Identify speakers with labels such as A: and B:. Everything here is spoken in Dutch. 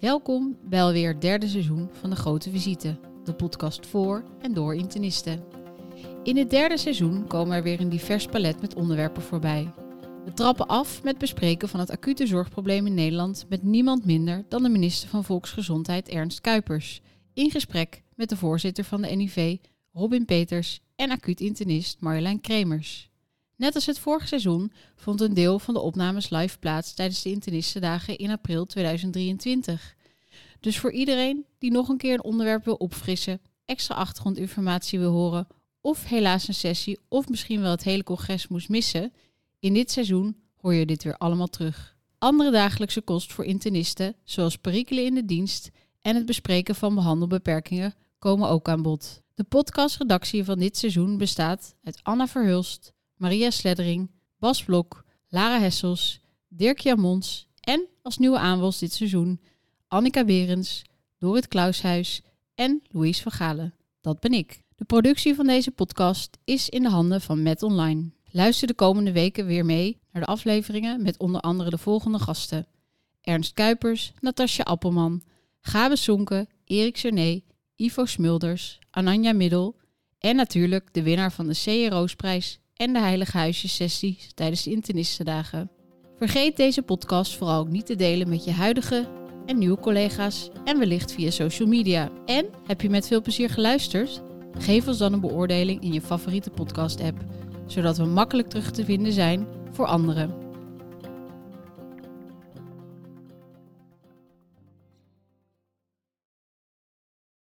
A: Welkom bij alweer het derde seizoen van de Grote Visite, de podcast voor en door internisten. In het derde seizoen komen er weer een divers palet met onderwerpen voorbij. We trappen af met bespreken van het acute zorgprobleem in Nederland met niemand minder dan de minister van Volksgezondheid Ernst Kuipers, in gesprek met de voorzitter van de NIV Robin Peters en acuut internist Marjolein Kremers. Net als het vorige seizoen vond een deel van de opnames live plaats tijdens de internistendagen in april 2023. Dus voor iedereen die nog een keer een onderwerp wil opfrissen, extra achtergrondinformatie wil horen of helaas een sessie of misschien wel het hele congres moest missen, in dit seizoen hoor je dit weer allemaal terug. Andere dagelijkse kost voor internisten, zoals perikelen in de dienst en het bespreken van behandelbeperkingen, komen ook aan bod. De podcastredactie van dit seizoen bestaat uit Anna Verhulst, Maria Sleddering, Bas Blok, Lara Hessels, Dirk Jamons en als nieuwe aanwas dit seizoen Annika Berens, Dorit Klaushuis en Louise van Galen. Dat ben ik. De productie van deze podcast is in de handen van Met Online. Luister de komende weken weer mee naar de afleveringen met onder andere de volgende gasten. Ernst Kuipers, Natasja Appelman, Gabe Sonke, Erik Cerné, Ivo Smulders, Ananja Middel en natuurlijk de winnaar van de CRO's-prijs en de Heilige Huisjes sessies tijdens de internistendagen. Vergeet deze podcast vooral ook niet te delen met je huidige en nieuwe collega's en wellicht via social media. En heb je met veel plezier geluisterd? Geef ons dan een beoordeling in je favoriete podcast-app, zodat we makkelijk terug te vinden zijn voor anderen.